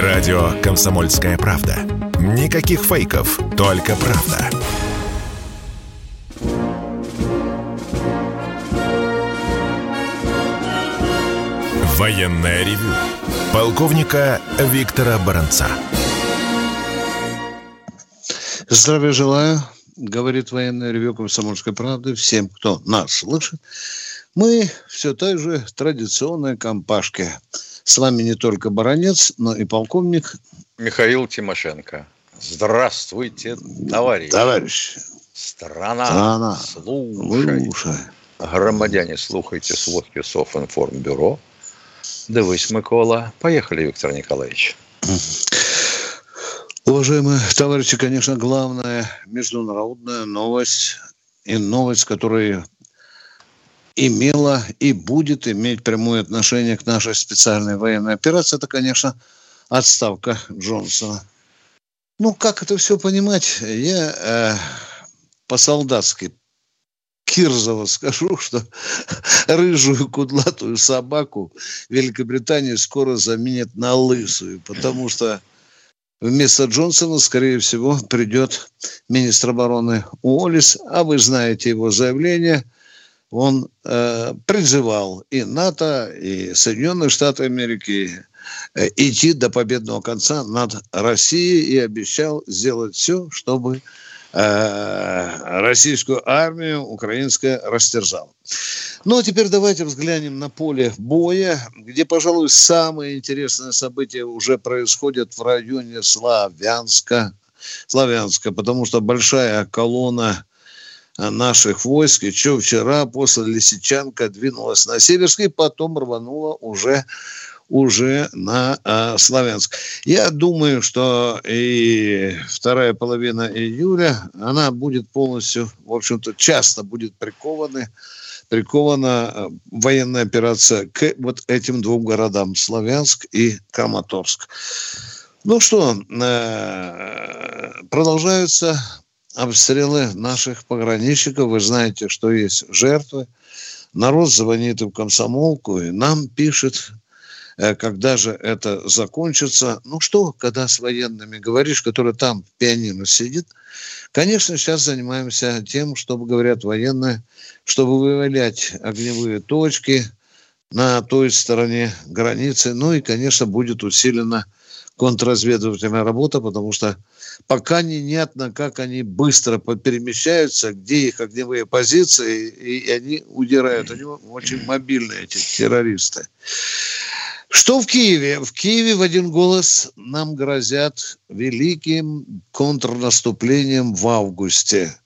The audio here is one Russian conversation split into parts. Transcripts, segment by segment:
Радио «Комсомольская правда». Никаких фейков, только правда. Военное ревю. Полковника Виктора Баранца. Здравия желаю, говорит военное ревю «Комсомольской правды» всем, кто нас слышит. Мы все той же традиционной компашке. С вами не только баронец, но и полковник Михаил Тимошенко. Здравствуйте, товарищ. Товарищ. Страна, Страна. слушай. Слушай. Громадяне, слухайте сводки Софинформбюро. Дивись, Микола. Поехали, Виктор Николаевич. Уважаемые товарищи, конечно, главная международная новость и новость, которая имела и будет иметь прямое отношение к нашей специальной военной операции, это, конечно, отставка Джонсона. Ну, как это все понимать? Я э, по-солдатски Кирзова скажу, что рыжую кудлатую собаку Великобритания скоро заменит на лысую, потому что вместо Джонсона, скорее всего, придет министр обороны Уоллес, а вы знаете его заявление – он э, призывал и НАТО, и Соединенные Штаты Америки э, идти до победного конца над Россией и обещал сделать все, чтобы э, российскую армию украинская растерзала. Ну, а теперь давайте взглянем на поле боя, где, пожалуй, самые интересные события уже происходят в районе Славянска, Славянска, потому что большая колонна наших войск еще вчера после Лисичанка двинулась на Северск и потом рванула уже уже на э, Славянск. Я думаю, что и вторая половина июля, она будет полностью, в общем-то, часто будет прикована, прикована э, военная операция к вот этим двум городам, Славянск и Краматорск. Ну что, э, продолжаются обстрелы наших пограничников. Вы знаете, что есть жертвы. Народ звонит в комсомолку и нам пишет, э, когда же это закончится. Ну что, когда с военными говоришь, который там в пианино сидит, конечно, сейчас занимаемся тем, чтобы, говорят военные, чтобы выявлять огневые точки на той стороне границы. Ну и, конечно, будет усилена контрразведывательная работа, потому что пока непонятно, как они быстро перемещаются, где их огневые позиции, и они удирают. Они очень мобильные, эти террористы. Что в Киеве? В Киеве в один голос нам грозят великим контрнаступлением в августе.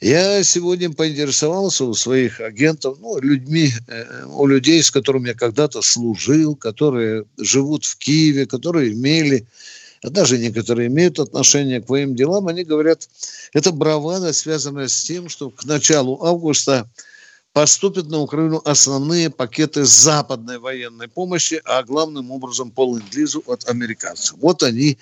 Я сегодня поинтересовался у своих агентов, ну, людьми, э, у людей, с которыми я когда-то служил, которые живут в Киеве, которые имели а даже некоторые имеют отношение к военным делам, они говорят, это бравада, связанная с тем, что к началу августа поступят на Украину основные пакеты западной военной помощи, а главным образом по ленд от американцев. Вот они,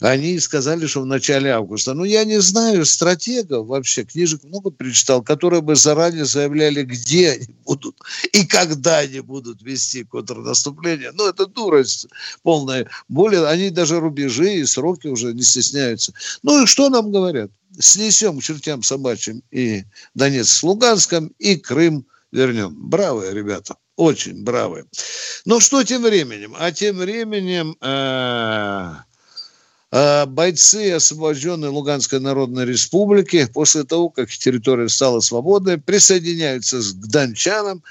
они сказали, что в начале августа. Но я не знаю стратегов вообще, книжек много прочитал, которые бы заранее заявляли, где они будут и когда они будут вести контрнаступление. Ну, это дурость полная. Более, они даже рубежи и сроки уже не стесняются. Ну и что нам говорят? Снесем к чертям собачьим и Донецк с Луганском, и Крым вернем. Бравые ребята, очень бравые. Но что тем временем? А тем временем э, э, бойцы, освобожденные Луганской Народной Республики, после того, как территория стала свободной, присоединяются к дончанам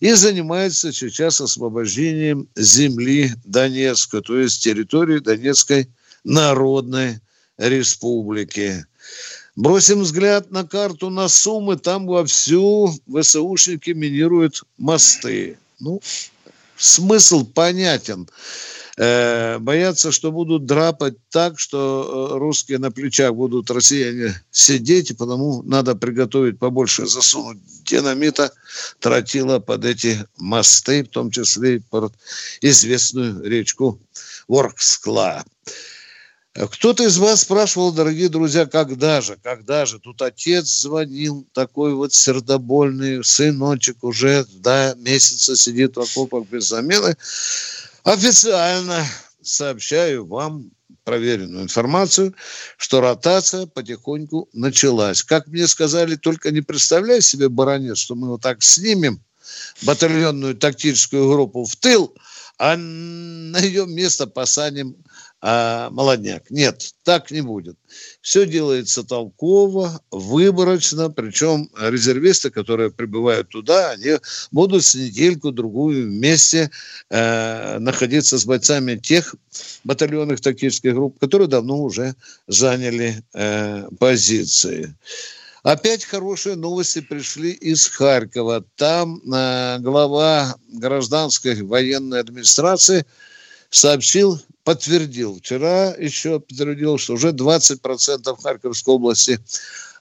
и занимаются сейчас освобождением земли Донецка, то есть территории Донецкой Народной Республики. Бросим взгляд на карту на Сумы, там вовсю ВСУшники минируют мосты. Ну, смысл понятен. Э, боятся, что будут драпать так, что э, русские на плечах будут россияне сидеть, и потому надо приготовить побольше засунуть динамита, тротила под эти мосты, в том числе и под известную речку Воркскла. Кто-то из вас спрашивал, дорогие друзья, когда же, когда же? Тут отец звонил, такой вот сердобольный, сыночек уже, да, месяца сидит в окопах без замены. Официально сообщаю вам проверенную информацию, что ротация потихоньку началась. Как мне сказали, только не представляй себе, баронец, что мы вот так снимем батальонную тактическую группу в тыл, а на ее место посадим а, молодняк. Нет, так не будет. Все делается толково, выборочно, причем резервисты, которые прибывают туда, они будут с недельку-другую вместе э, находиться с бойцами тех батальонных тактических групп, которые давно уже заняли э, позиции. Опять хорошие новости пришли из Харькова. Там э, глава гражданской военной администрации сообщил подтвердил вчера, еще подтвердил, что уже 20% Харьковской области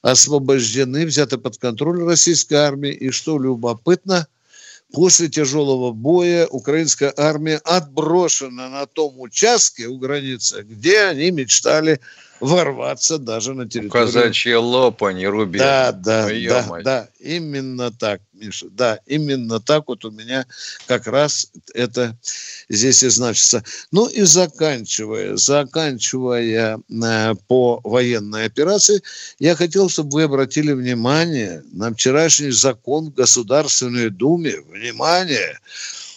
освобождены, взяты под контроль российской армии. И что любопытно, после тяжелого боя украинская армия отброшена на том участке у границы, где они мечтали ворваться даже на территорию. Казачья лопань, рубеж. Да, да, ну, да, да, именно так, Миша, да, именно так вот у меня как раз это здесь и значится. Ну и заканчивая, заканчивая э, по военной операции, я хотел, чтобы вы обратили внимание на вчерашний закон в Государственной Думе, внимание,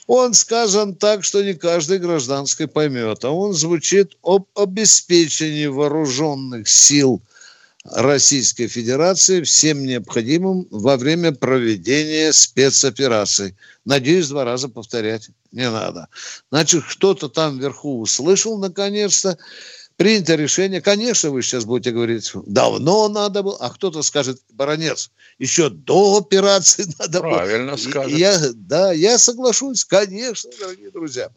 он сказан так, что не каждый гражданский поймет, а он звучит об обеспечении вооруженных сил Российской Федерации всем необходимым во время проведения спецопераций. Надеюсь, два раза повторять не надо. Значит, кто-то там вверху услышал наконец-то, принято решение. Конечно, вы сейчас будете говорить, давно надо было, а кто-то скажет, баронец, еще до операции надо Правильно было. Правильно скажет. Я, да, я соглашусь, конечно, дорогие друзья.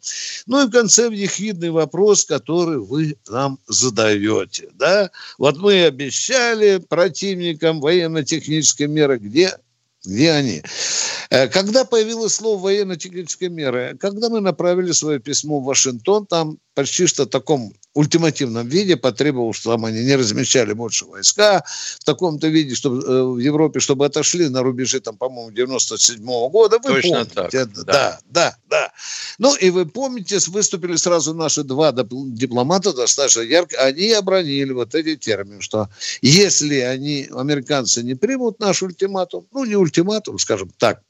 Ну и в конце ехидный вопрос, который вы нам задаете. Да? Вот мы обещали противникам военно-технические меры, где где они? Э, когда появилось слово военно-технические меры? Когда мы направили свое письмо в Вашингтон, там почти что в таком ультимативном виде потребовал, чтобы там они не размещали больше войска в таком-то виде, чтобы э, в Европе, чтобы отошли на рубежи, там, по-моему, 97 -го года. Вы Точно помните, так. Это, да. да, да, да. Ну, и вы помните, выступили сразу наши два дипломата достаточно ярко, они обронили вот эти термины, что если они, американцы, не примут наш ультиматум, ну, не ультиматум, скажем так,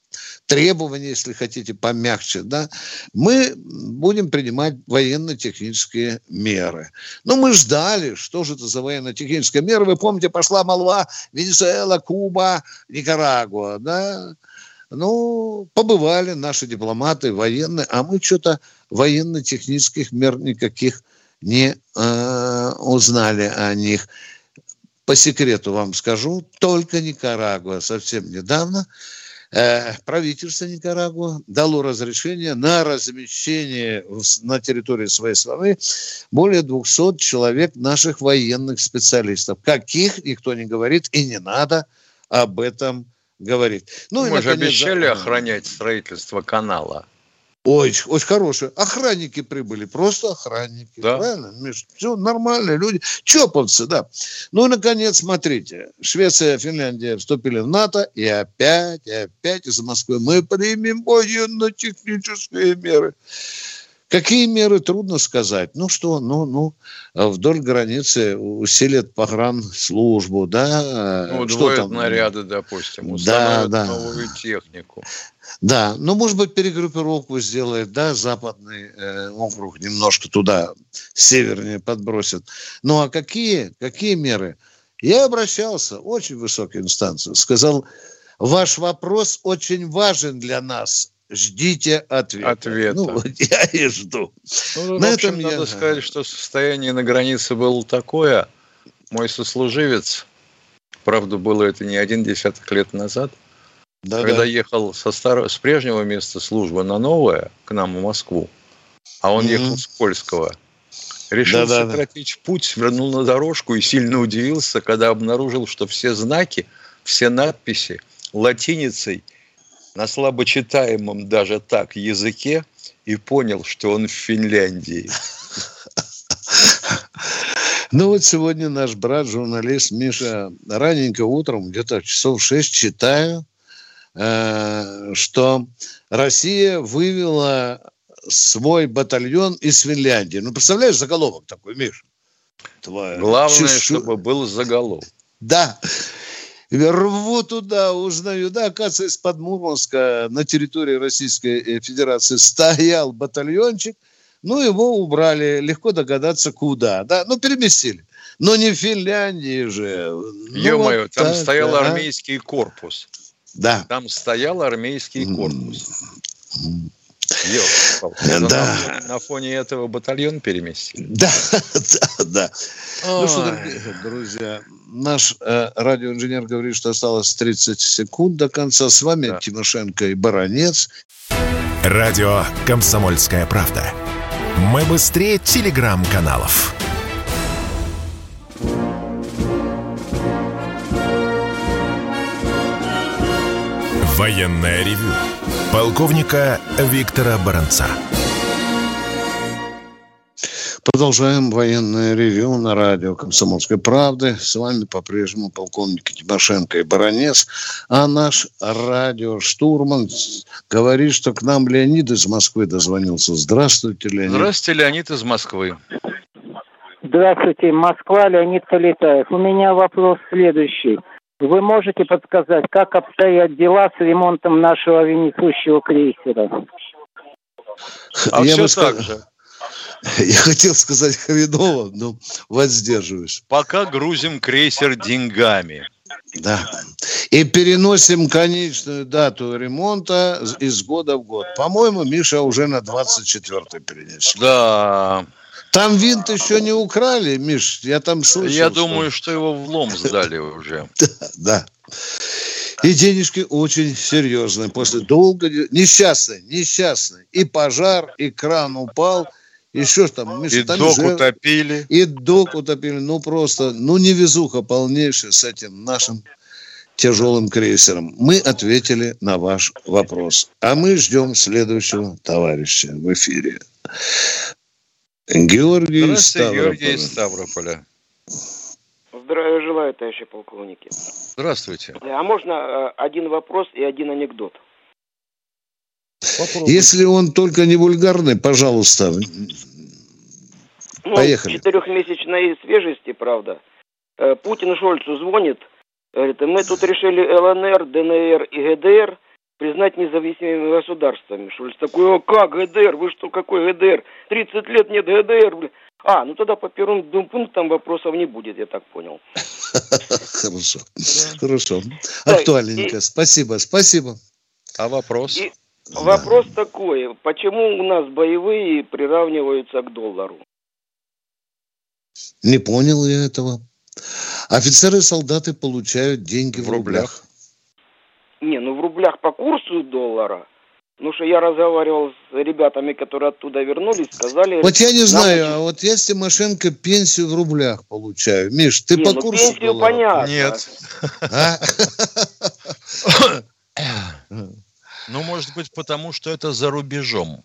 требования, если хотите, помягче, да, мы будем принимать военно-технические меры. Но мы ждали, что же это за военно-технические меры. Вы помните, пошла молва Венесуэла, Куба, Никарагуа, да, ну, побывали наши дипломаты, военные, а мы что-то военно-технических мер никаких не э, узнали о них. По секрету вам скажу, только Никарагуа совсем недавно Э, правительство Никарагуа дало разрешение на размещение на территории своей страны более 200 человек наших военных специалистов. Каких, никто не говорит, и не надо об этом говорить. Ну, Мы и, наконец, же обещали охранять строительство канала. Ой, очень хорошие. Охранники прибыли, просто охранники. Да. Правильно, Миш? Все нормальные люди. Чоповцы, да. Ну и, наконец, смотрите. Швеция, Финляндия вступили в НАТО, и опять, и опять из Москвы мы примем военно-технические меры. Какие меры, трудно сказать. Ну что, ну, ну, вдоль границы усилят погранслужбу, да. Ну, что там? наряды, допустим, установят да, да. новую технику. Да, ну, может быть, перегруппировку сделает, да, западный э, округ немножко туда, севернее подбросит. Ну, а какие, какие меры? Я обращался, очень высокие инстанции, сказал, ваш вопрос очень важен для нас, ждите ответа. Ответа. Ну, вот я и жду. Ну, на в общем, этом надо я... сказать, что состояние на границе было такое. Мой сослуживец, правда, было это не один десяток лет назад, да, когда да. ехал со старого, с прежнего места службы на новое, к нам в Москву, а он mm-hmm. ехал с польского, решил да, сократить да. путь, свернул на дорожку и сильно удивился, когда обнаружил, что все знаки, все надписи латиницей на слабочитаемом даже так языке и понял, что он в Финляндии. Ну вот сегодня наш брат, журналист Миша, раненько утром, где-то часов 6 читаю, Э, что Россия вывела свой батальон из Финляндии. Ну, представляешь, заголовок такой, Миш? Главное, Чешу... чтобы был заголовок. Да. Рву туда, узнаю, да, оказывается, из-под Мурманска на территории Российской э, Федерации стоял батальончик, ну, его убрали, легко догадаться, куда, да, ну, переместили. Но не в Финляндии же. Ну, Ё-моё, вот там так, стоял а? армейский корпус. Да. Там стоял армейский корпус. Ёлка, да. На фоне, этого батальон переместили. Да, да, да. Ну что, друзья, наш э, радиоинженер говорит, что осталось 30 секунд до конца. С вами. Тимошенко и Баранец. Радио «Комсомольская правда». Мы быстрее телеграм-каналов. Военное ревю полковника Виктора Баранца. Продолжаем военное ревю на радио «Комсомольской правды». С вами по-прежнему полковник Тимошенко и Баранец. А наш радиоштурман говорит, что к нам Леонид из Москвы дозвонился. Здравствуйте, Леонид. Здравствуйте, Леонид из Москвы. Здравствуйте, Москва, Леонид Полетаев. У меня вопрос следующий. Вы можете подсказать, как обстоят дела с ремонтом нашего венецущего крейсера? А Я все так же. Я хотел сказать хреново, но воздерживаюсь. Пока грузим крейсер деньгами. Да. И переносим конечную дату ремонта из года в год. По-моему, Миша уже на 24-й перенес. Да. Там винт еще не украли, Миш, я там слышал. Я думаю, что его в лом сдали уже. Да, да. И денежки очень серьезные. После долго... Несчастный, несчастный. И пожар, и кран упал. Еще что там? Миша, и там док жертв... утопили. И док утопили. Ну, просто, ну, невезуха полнейшая с этим нашим тяжелым крейсером. Мы ответили на ваш вопрос. А мы ждем следующего товарища в эфире. Георгий. Георгий из Ставрополя. Здравия желаю, товарищи полковники. Здравствуйте. А можно э, один вопрос и один анекдот? Попробуй. Если он только не вульгарный, пожалуйста. Ну, Поехали. Четырехмесячной свежести, правда. Э, Путин Шольцу звонит, говорит, мы тут решили ЛНР, ДНР и ГДР признать независимыми государствами. Шульц такой, о как, ГДР, вы что, какой ГДР? 30 лет нет ГДР. А, ну тогда по первым двум пунктам вопросов не будет, я так понял. Хорошо, хорошо. Актуальненько, спасибо, спасибо. А вопрос? Вопрос такой, почему у нас боевые приравниваются к доллару? Не понял я этого. Офицеры и солдаты получают деньги в, в рублях. Не, ну курсу доллара. Ну что я разговаривал с ребятами, которые оттуда вернулись, сказали... Вот я не знаю, очень... а вот я с Тимошенко пенсию в рублях получаю. Миш, ты не, по ну, курсу пенсию доллара? понятно. Нет. А? Ну, может быть, потому что это за рубежом.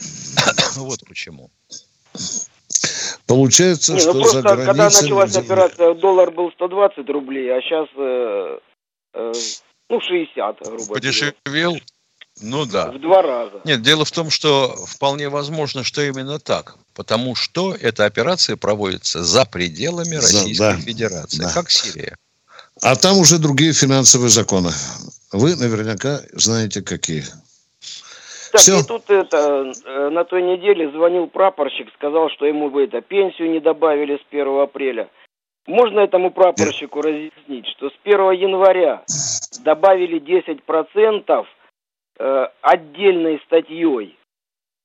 Вот почему. Получается, не, ну, что просто, за границей... Когда началась операция, доллар был 120 рублей, а сейчас э, э, ну, 60, грубо Подешевел? Ну да. В два раза. Нет, дело в том, что вполне возможно, что именно так. Потому что эта операция проводится за пределами Российской да, Федерации, да. как Сирия. А там уже другие финансовые законы. Вы наверняка знаете, какие. Так, Все. и тут это, э, на той неделе звонил прапорщик, сказал, что ему бы это пенсию не добавили с 1 апреля. Можно этому прапорщику разъяснить, что с 1 января добавили 10% э, отдельной статьей.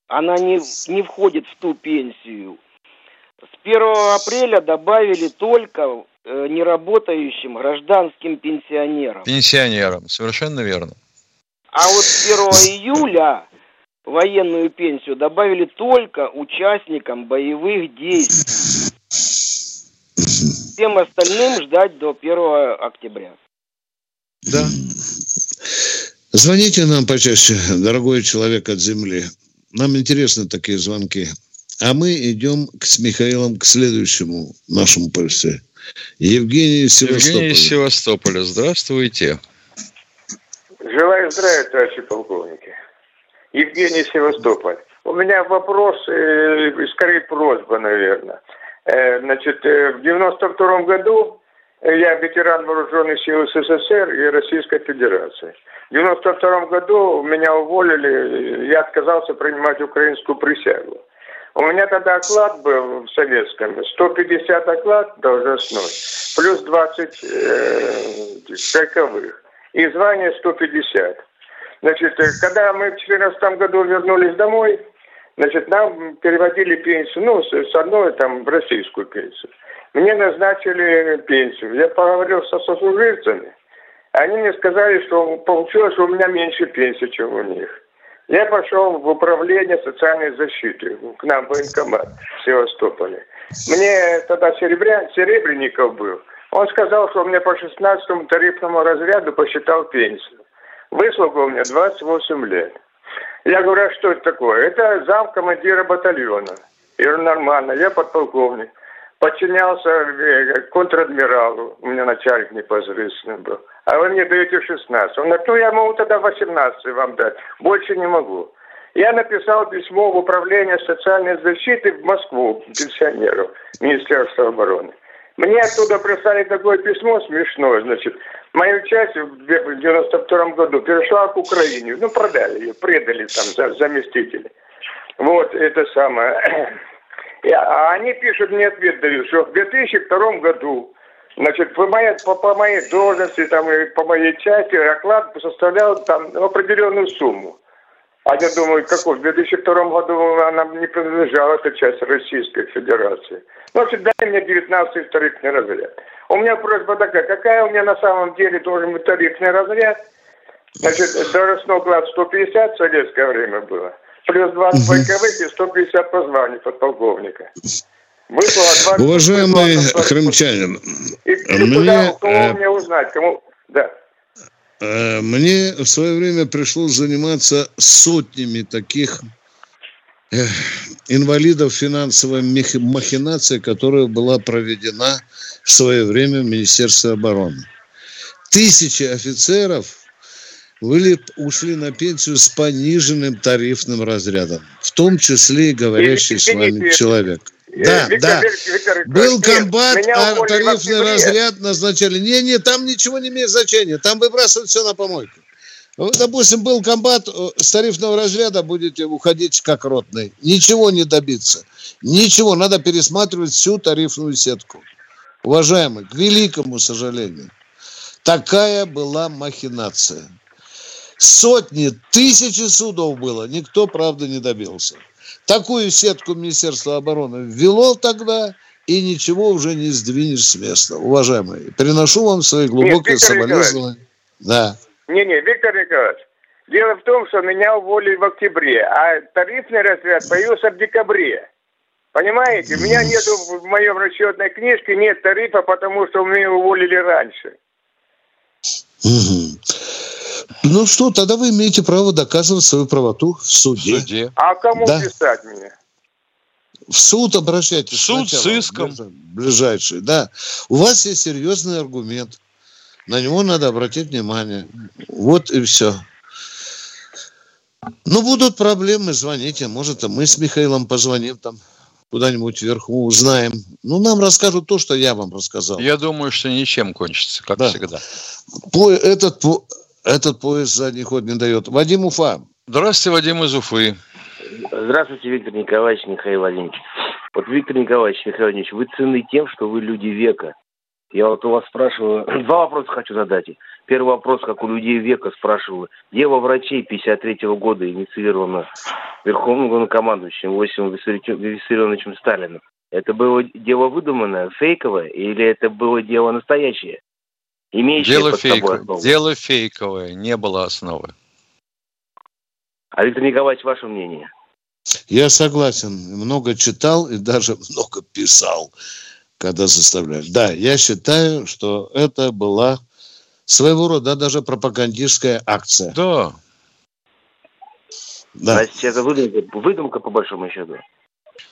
Она не, не входит в ту пенсию. С 1 апреля добавили только э, неработающим гражданским пенсионерам. Пенсионерам, совершенно верно. А вот с 1 июля военную пенсию добавили только участникам боевых действий. Всем остальным ждать до 1 октября. Да. Звоните нам почаще, дорогой человек от земли. Нам интересны такие звонки. А мы идем с Михаилом к следующему нашему полисе. Евгений из Севастополя. Евгений из Севастополя. Здравствуйте. Желаю здравия, товарищи полковники. Евгений Севастополь. У меня вопрос, э, скорее просьба, наверное. Э, значит, э, в 92 году я ветеран вооруженных сил СССР и Российской Федерации. В 92 году меня уволили, я отказался принимать украинскую присягу. У меня тогда оклад был в советском, 150 оклад должностной, плюс 20 э, и звание 150. Значит, э, когда мы в 2014 году вернулись домой, значит, нам переводили пенсию, ну, с одной там в российскую пенсию. Мне назначили пенсию. Я поговорил со сослуживцами. Они мне сказали, что получилось, что у меня меньше пенсии, чем у них. Я пошел в управление социальной защиты, к нам в военкомат в Севастополе. Мне тогда Серебря... Серебренников был. Он сказал, что у меня по 16 тарифному разряду посчитал пенсию. Выслуга у меня 28 лет. Я говорю, а что это такое? Это зам командира батальона. И нормально, я подполковник подчинялся э, контр-адмиралу, у меня начальник непосредственно был. А вы мне даете 16. Он говорит, ну я могу тогда 18 вам дать, больше не могу. Я написал письмо в управление социальной защиты в Москву пенсионеру Министерства обороны. Мне оттуда прислали такое письмо смешное, значит, мою часть в 92 году перешла к Украине. Ну, продали ее, предали там заместители. Вот, это самое. А они пишут мне ответ дают, что в 2002 году, значит, по моей, по, по моей должности, там, и по моей части, оклад составлял там определенную сумму. А я думаю, какой? В 2002 году она не принадлежала, эта часть Российской Федерации. Ну, значит, дай мне 19 тарифный разряд. У меня просьба такая, какая у меня на самом деле должен быть тарифный разряд? Значит, должностной уклад 150 в советское время было плюс 20 бойковых и 150 по званию подполковника. Выслала Уважаемый крымчанин, и, и мне, куда, кого э, мне узнать, кому... Да. Э, мне в свое время пришлось заниматься сотнями таких э, инвалидов финансовой махинации, которая была проведена в свое время в Министерстве обороны. Тысячи офицеров вы ушли на пенсию с пониженным тарифным разрядом, в том числе и говорящий с вами человек. Да, Виктор, да. Виктор, Виктор, Был комбат, а тарифный разряд назначали. Не, не, там ничего не имеет значения. Там выбрасывают все на помойку. Допустим, был комбат, э, с тарифного разряда будете уходить как ротный. Ничего не добиться. Ничего. Надо пересматривать всю тарифную сетку. Уважаемый, к великому сожалению, такая была махинация. Сотни, тысячи судов было. Никто, правда, не добился. Такую сетку Министерство обороны ввело тогда, и ничего уже не сдвинешь с места. Уважаемые, приношу вам свои глубокие Нет, соболезнования. Да. Не-не, Виктор Николаевич, дело в том, что меня уволили в октябре, а тарифный разряд появился в декабре. Понимаете, у меня нет в моем расчетной книжке нет тарифа, потому что меня уволили раньше. Угу. Ну что, тогда вы имеете право доказывать свою правоту в суде. В суде. А кому да? писать мне? В суд обращайтесь. В суд сначала, с иском. Ближайший, да. У вас есть серьезный аргумент. На него надо обратить внимание. Вот и все. Ну, будут проблемы, звоните. Может, мы с Михаилом позвоним там куда-нибудь вверху, узнаем. Ну, нам расскажут то, что я вам рассказал. Я думаю, что ничем кончится, как да. всегда. По, этот, этот поезд задний ход не дает. Вадим Уфа. Здравствуйте, Вадим из Уфы. Здравствуйте, Виктор Николаевич, Михаил Владимирович. Вот, Виктор Николаевич, Михаил Владимирович, вы ценны тем, что вы люди века. Я вот у вас спрашиваю, два вопроса хочу задать. Первый вопрос, как у людей века, спрашиваю. Дело врачей 53-го года инициировано Верховным главнокомандующим Иосифом Виссарионовичем Сталиным. Это было дело выдуманное, фейковое, или это было дело настоящее? Имеющие дело, фейковое, дело фейковое, не было основы. А Виктор Николаевич, ваше мнение? Я согласен. Много читал и даже много писал, когда заставляли. Да, я считаю, что это была своего рода даже пропагандистская акция. Да. Да. Значит, это выдумка, выдумка по большому счету.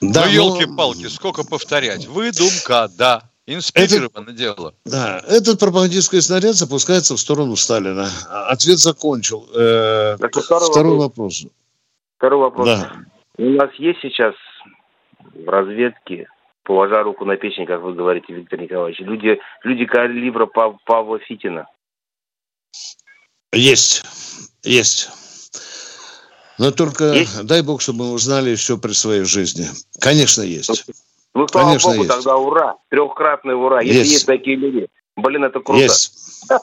Да, ну, елки-палки, но... сколько повторять. Выдумка, да. Инспирировано дело. Да, этот пропагандистский снаряд запускается в сторону Сталина. Ответ закончил. Э, второй, второй вопрос. вопрос. Второй вопрос. Да. У нас есть сейчас в разведке, положа руку на печень, как вы говорите, Виктор Николаевич, люди, люди калибра Павла Фитина? Есть, есть. Но только есть? дай бог, чтобы мы узнали еще при своей жизни. Конечно, есть. Ну, слава Конечно, богу, есть. тогда ура. Трехкратный ура. Если есть. такие люди. Блин, это круто. Есть.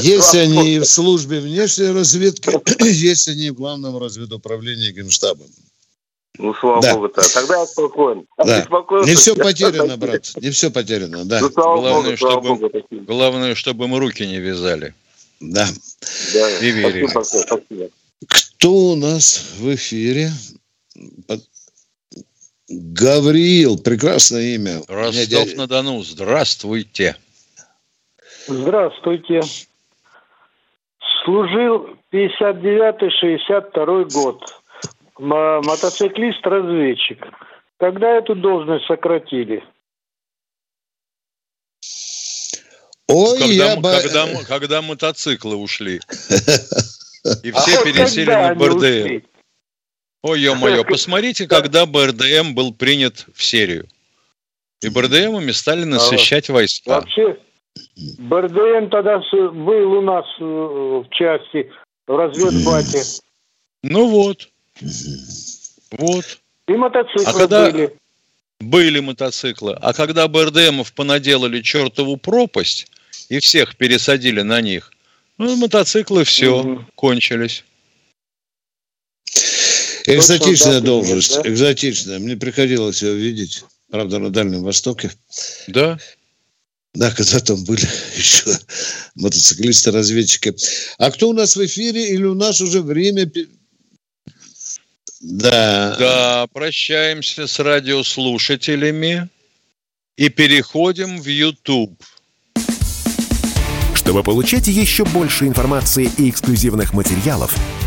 Есть они в службе внешней разведки, есть они в главном разведуправлении Генштабом. Ну, слава да. богу-то. Тогда я спокоен. Да. Не все потеряно, брат. Не все потеряно, да. Ну, главное, богу, чтобы, богу, главное, чтобы мы руки не вязали. Да. да. И верили. Спасибо, спасибо. Кто у нас в эфире? Гавриил, прекрасное имя. Ростов-на-Дону, здравствуйте. Здравствуйте. Служил 59-62 год. Мотоциклист-разведчик. Когда эту должность сократили? Ой, когда, я бы... когда, когда мотоциклы ушли. И все а пересели на БРДМ. Ой, ё-моё, посмотрите, когда БРДМ был принят в серию. И БРДМами стали насыщать войска. Вообще, БРДМ тогда был у нас э, в части, в разведбате. Ну вот. Вот. И мотоциклы а когда... были. Были мотоциклы. А когда БРДМов понаделали чертову пропасть и всех пересадили на них, ну, мотоциклы все, угу. кончились. Экзотичная должность, да? экзотичная. Мне приходилось ее видеть, правда, на Дальнем Востоке. Да. Да, когда там были еще мотоциклисты-разведчики. А кто у нас в эфире или у нас уже время... Да. Да, прощаемся с радиослушателями и переходим в YouTube. Чтобы получать еще больше информации и эксклюзивных материалов,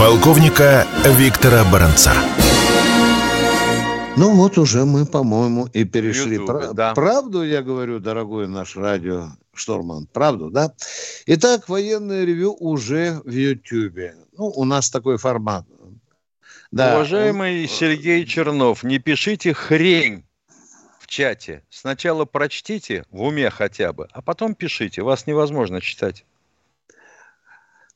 Полковника Виктора Баранца. Ну вот уже мы, по-моему, и перешли. YouTube, да. Правду я говорю, дорогой наш радио Шторман, правду, да? Итак, военное ревю уже в Ютьюбе. Ну, у нас такой формат. Да. Уважаемый Сергей Чернов, не пишите хрень в чате. Сначала прочтите в уме хотя бы, а потом пишите. Вас невозможно читать.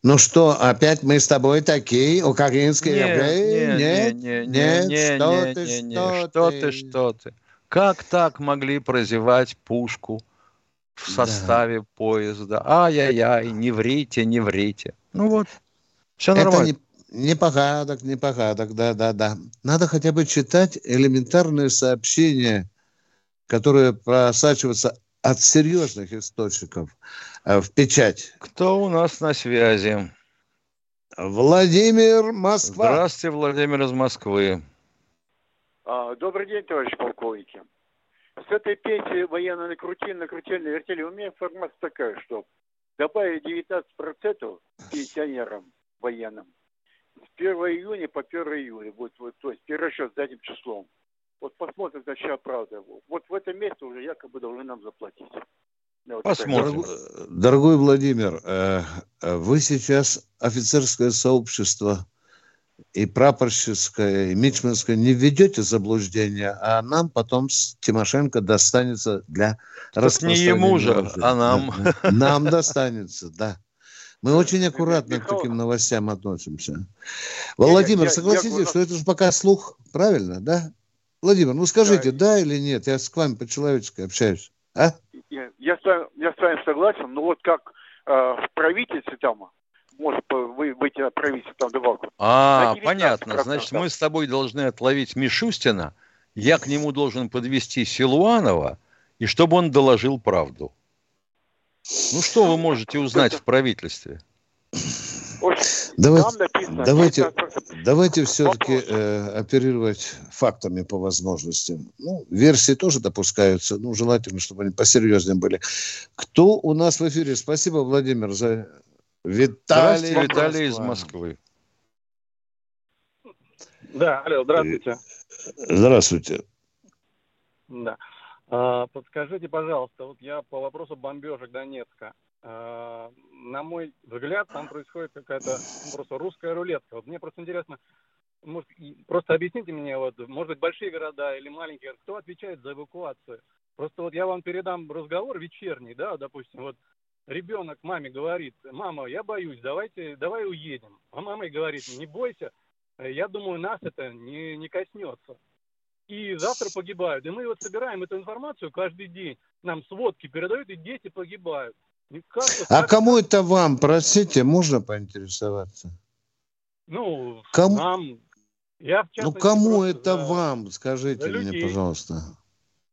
Ну что, опять мы с тобой такие украинские нет, евреи? Нет, нет, нет, нет, что нет, ты, нет, что, что ты, что ты. Как так могли прозевать пушку в составе да. поезда? Ай-яй-яй, не врите, не врите. Ну вот, все нормально. Это не, не погадок, не погадок, да-да-да. Надо хотя бы читать элементарные сообщения, которые просачиваются от серьезных источников в печать. Кто у нас на связи? Владимир Москва. Здравствуйте, Владимир из Москвы. А, добрый день, товарищ полковники. С этой пенсии военно накрутили, накрутили, навертели. У меня информация такая, что добавили 19% пенсионерам военным с 1 июня по 1 июля. Вот, вот, то есть перерасчет задним числом. Вот посмотрим, зачем правда. Вот в этом месте уже якобы должны нам заплатить. Вот Посмотрим. Дорогой, дорогой Владимир, э, э, вы сейчас офицерское сообщество и прапорщицкое, и мичманское не введете заблуждения, а нам потом с Тимошенко достанется для распространения. не ему же, а нам. Нам достанется, да. Мы очень аккуратно к таким новостям относимся. Владимир, согласитесь, что это же пока слух, правильно, да? Владимир, ну скажите, да, да или нет? Я с вами по-человечески общаюсь. А? Я, я, с вами, согласен, но вот как э, в правительстве там, может вы, выйти на правительство там добавку. А, понятно. Значит, мы с тобой должны отловить Мишустина, я к нему должен подвести Силуанова, и чтобы он доложил правду. Ну что вы можете узнать в правительстве? Давайте, давайте, давайте все-таки э, оперировать фактами по возможности. Ну, версии тоже допускаются, ну, желательно, чтобы они посерьезнее были. Кто у нас в эфире? Спасибо, Владимир, за Виталий. Виталий из Москвы. Да, алло, здравствуйте. Здравствуйте. Да. А, подскажите, пожалуйста, вот я по вопросу бомбежек Донецка. А, на мой взгляд, там происходит какая-то просто русская рулетка. Вот мне просто интересно, может, просто объясните мне, вот, может быть, большие города или маленькие, кто отвечает за эвакуацию? Просто вот я вам передам разговор вечерний, да, допустим, вот ребенок маме говорит, мама, я боюсь, давайте, давай уедем. А мама говорит, не бойся, я думаю, нас это не, не коснется и завтра погибают. И мы вот собираем эту информацию каждый день. Нам сводки передают, и дети погибают. А кому это вам, простите, можно поинтересоваться? Ну, кому? нам. Я, ну, кому это за... вам, скажите мне, пожалуйста.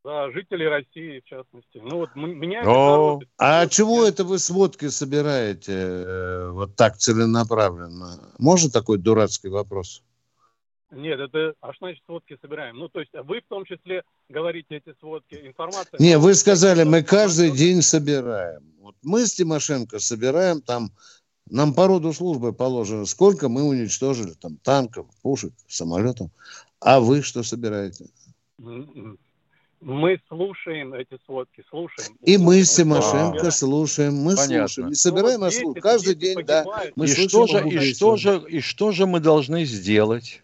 Да, жители России, в частности. Ну, вот меня О, это А чего это вы сводки собираете э, вот так целенаправленно? Можно такой дурацкий вопрос? Нет, это, а что значит сводки собираем? Ну, то есть вы в том числе говорите эти сводки, информация... Не, вы сказали, мы каждый день собираем. Вот мы с Тимошенко собираем там, нам по роду службы положено, сколько мы уничтожили там танков, пушек, самолетов. А вы что собираете? Мы слушаем эти сводки, слушаем. И мы с Тимошенко а, слушаем, мы Понятно. слушаем. Не собираем, ну, вот а слушаем. Каждый день, да. Мы и, что же, и, что же, и что же мы должны сделать?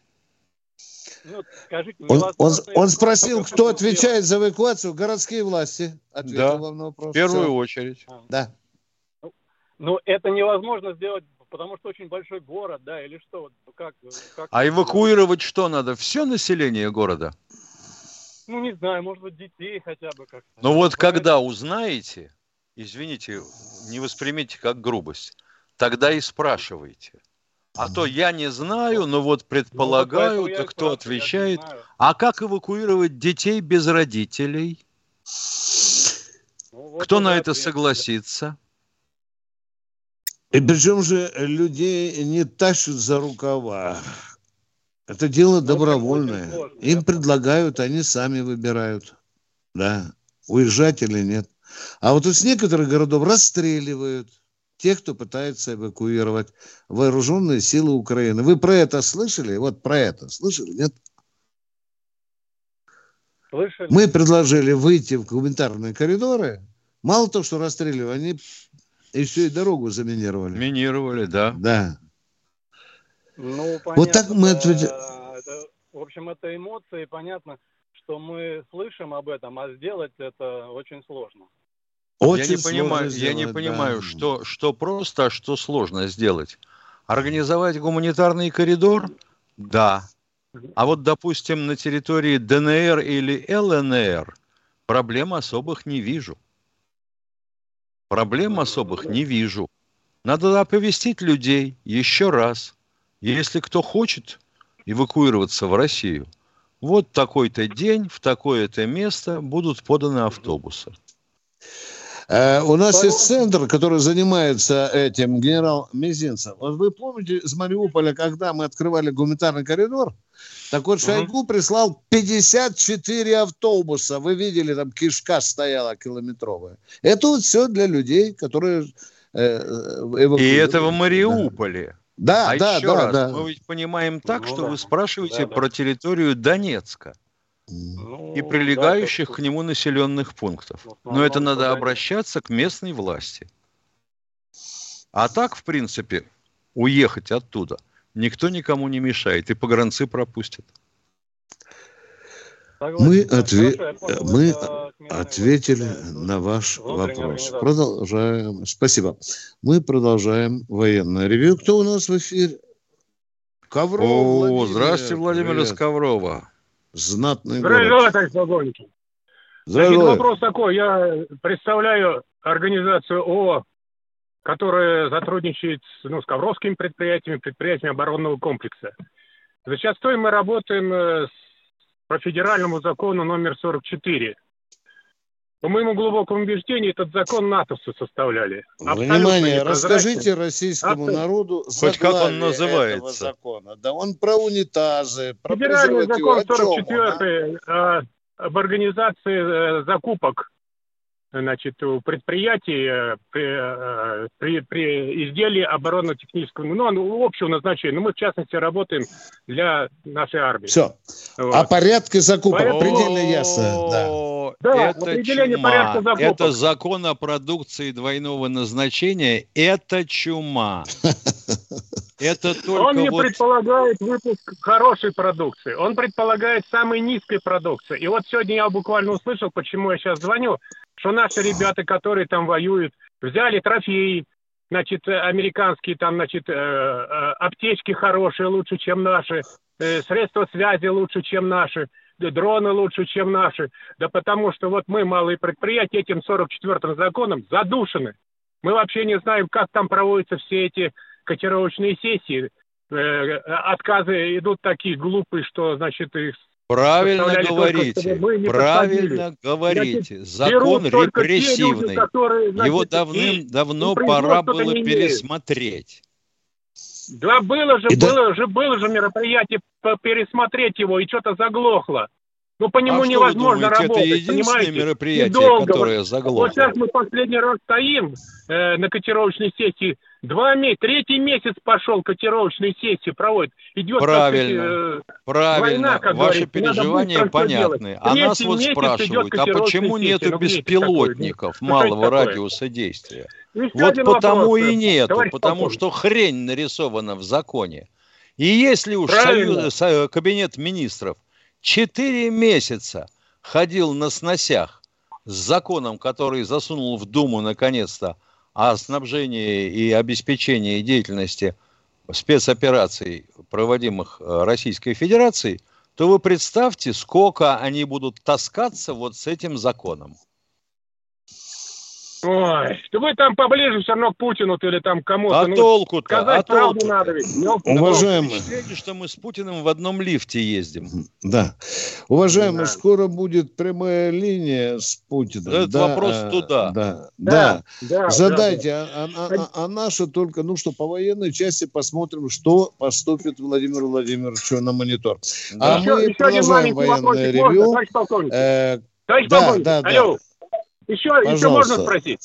Ну, скажите, он, он, он спросил, кто отвечает за эвакуацию? Городские власти. Ответил да, вам на вопрос. в первую Все. очередь. А. Да. Ну, ну, это невозможно сделать, потому что очень большой город, да, или что? Как, как... А эвакуировать что надо? Все население города? Ну, не знаю, может быть, детей хотя бы как-то. Ну, вот когда узнаете, извините, не воспримите как грубость, тогда и спрашивайте. А то я не знаю, но вот предполагаю, ну, вот то кто отвечает. А как эвакуировать детей без родителей? Ну, вот кто на это согласится? И причем же людей не тащат за рукава. Это дело ну, добровольное. Им предлагают, они сами выбирают. Да, уезжать или нет. А вот из некоторых городов расстреливают тех, кто пытается эвакуировать вооруженные силы Украины. Вы про это слышали? Вот про это слышали, нет? Слышали. Мы предложили выйти в гуманитарные коридоры. Мало того, что расстреливали, они еще и дорогу заминировали. Минировали, да. Да. Ну, понятно, вот так мы ответили. Это, в общем, это эмоции, понятно, что мы слышим об этом, а сделать это очень сложно. Очень я не понимаю, сделать, я не понимаю, да. что, что просто, а что сложно сделать. Организовать гуманитарный коридор? Да. А вот, допустим, на территории ДНР или ЛНР проблем особых не вижу. Проблем особых не вижу. Надо оповестить людей еще раз. Если кто хочет эвакуироваться в Россию, вот такой-то день, в такое-то место будут поданы автобусы. Э, у нас есть центр, который занимается этим, генерал Мизинцев. Вот вы помните из Мариуполя, когда мы открывали гуманитарный коридор, так вот Шойгу угу. прислал 54 автобуса. Вы видели, там кишка стояла километровая. Это вот все для людей, которые э, И это в Мариуполе. Да, а да, еще да, раз, да. мы ведь понимаем так, ну, что да. вы спрашиваете да, про территорию Донецка ну, и прилегающих да, к нему населенных пунктов. Но это надо обращаться к местной власти. А так, в принципе, уехать оттуда никто никому не мешает, и погранцы пропустят. Мы, отве... мы ответили на ваш вопрос. Продолжаем. Спасибо. Мы продолжаем военное ревью. Кто у нас в эфире? Ковров. О, Владимир. здравствуйте, Владимир Привет. из Коврова. Знатный Здравия город. товарищ полковник. Значит, вопрос такой. Я представляю организацию ООО, которая сотрудничает ну, с ковровскими предприятиями, предприятиями оборонного комплекса. Зачастую мы работаем э, по федеральному закону номер 44. По моему глубокому убеждению, этот закон натовцы составляли. Внимание, расскажите российскому Абсолютно. народу Хоть как он называется. закона. Да он про унитазы, про Федеральный закон 44 а? об организации э, закупок значит, у предприятий при, э, при, при изделии оборонно-технического, ну, общего назначения. Но мы, в частности, работаем для нашей армии. Все. Вот. О порядке закупок Поэтому... предельно ясно. Да. Да, это чума. Это закон о продукции двойного назначения. Это чума. Это только Он не вот... предполагает выпуск хорошей продукции. Он предполагает самой низкой продукции. И вот сегодня я буквально услышал, почему я сейчас звоню что наши ребята, которые там воюют, взяли трофеи, значит, американские там, значит, э, э, аптечки хорошие, лучше, чем наши, э, средства связи лучше, чем наши, дроны лучше, чем наши. Да потому что вот мы, малые предприятия, этим 44-м законом задушены. Мы вообще не знаем, как там проводятся все эти котировочные сессии. Отказы идут такие глупые, что, значит, их Правильно говорите, правильно говорите. Закон репрессивный. Люди, которые, значит, Его давным-давно пора было пересмотреть. Да было же, и было да... же, было же мероприятие пересмотреть его, и что-то заглохло. Ну, по нему а невозможно думаете, работать, это единственное понимаете? мероприятие, Недолго. которое заглохло. Вот сейчас мы последний раз стоим э, на котировочной сессии. Два месяца, третий месяц пошел котировочной сессии проводит. Идет правильно, э, правильно. Война, как Ваши говорится. переживания понятны. А нас вот спрашивают, а почему нет ну, беспилотников такое, малого ну, радиуса действия? Еще вот потому вопрос, и нету, потому полковник. что хрень нарисована в законе. И если уж союз, кабинет министров Четыре месяца ходил на сносях с законом, который засунул в Думу наконец-то о снабжении и обеспечении деятельности спецопераций, проводимых э, Российской Федерацией, то вы представьте, сколько они будут таскаться вот с этим законом. Ой, да вы там поближе все равно к Путину или там кому-то. А ну, толку-то? А толку надо ведь. Уважаемые. что мы с Путиным в одном лифте ездим. Да. Уважаемые, да. скоро будет прямая линия с Путиным. Этот да, вопрос а, туда. Да, да. да. да Задайте, да. А, а, а, а наша только, ну что, по военной части посмотрим, что поступит Владимир Владимирович на монитор. Да. А еще, мы еще продолжаем военное ревью. Товарищ полковник. Э, товарищ да, полковник, да, алло. Да. Еще, еще можно спросить?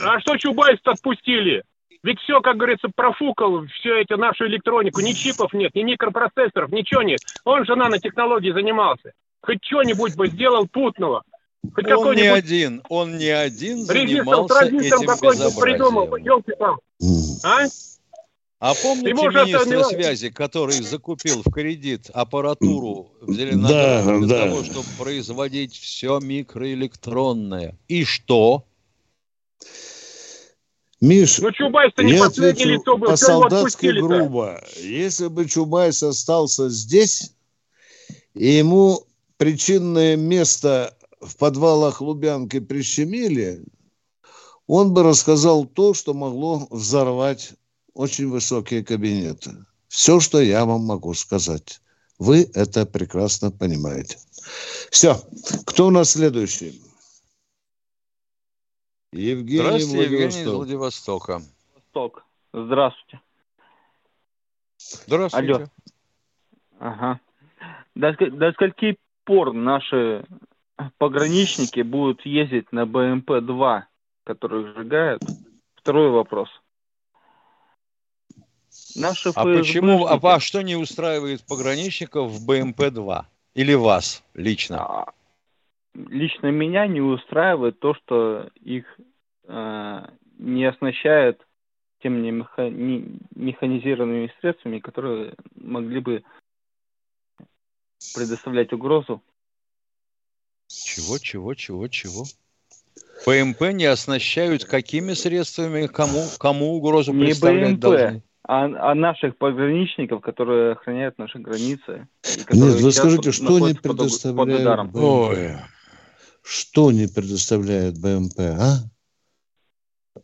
А что Чубайс отпустили? Ведь все, как говорится, профукал, все это нашу электронику, ни чипов нет, ни микропроцессоров, ничего нет. Он же нанотехнологией занимался. Хоть что-нибудь бы сделал путного. Хоть он не один, он не один занимался этим безобразием. придумал, елки там. А? А помните министра это... связи, который закупил в кредит аппаратуру в Зеленограде да, для да. того, чтобы производить все микроэлектронное? И что? Миш, ну, Чубайс-то не я отвечу лицо был, по-солдатски грубо. Если бы Чубайс остался здесь, и ему причинное место в подвалах Лубянки прищемили, он бы рассказал то, что могло взорвать очень высокие кабинеты. Все, что я вам могу сказать. Вы это прекрасно понимаете. Все. Кто у нас следующий? Евгений Здравствуйте, Евгений из Владивостока. Восток. Здравствуйте. Здравствуйте. Алло. Ага. До, до скольки пор наши пограничники будут ездить на БМП-2, которые сжигают? Второй вопрос. Наши а почему, а, а что не устраивает пограничников в БМП-2? Или вас лично? А, лично меня не устраивает то, что их э, не оснащают тем не механизированными средствами, которые могли бы предоставлять угрозу. Чего, чего, чего, чего? БМП не оснащают какими средствами, кому, кому угрозу не представлять БМП, должны? А, а наших пограничников, которые охраняют наши границы. Нет, вы скажите, что не предоставляют под, Ой. Что не предоставляет БМП, а?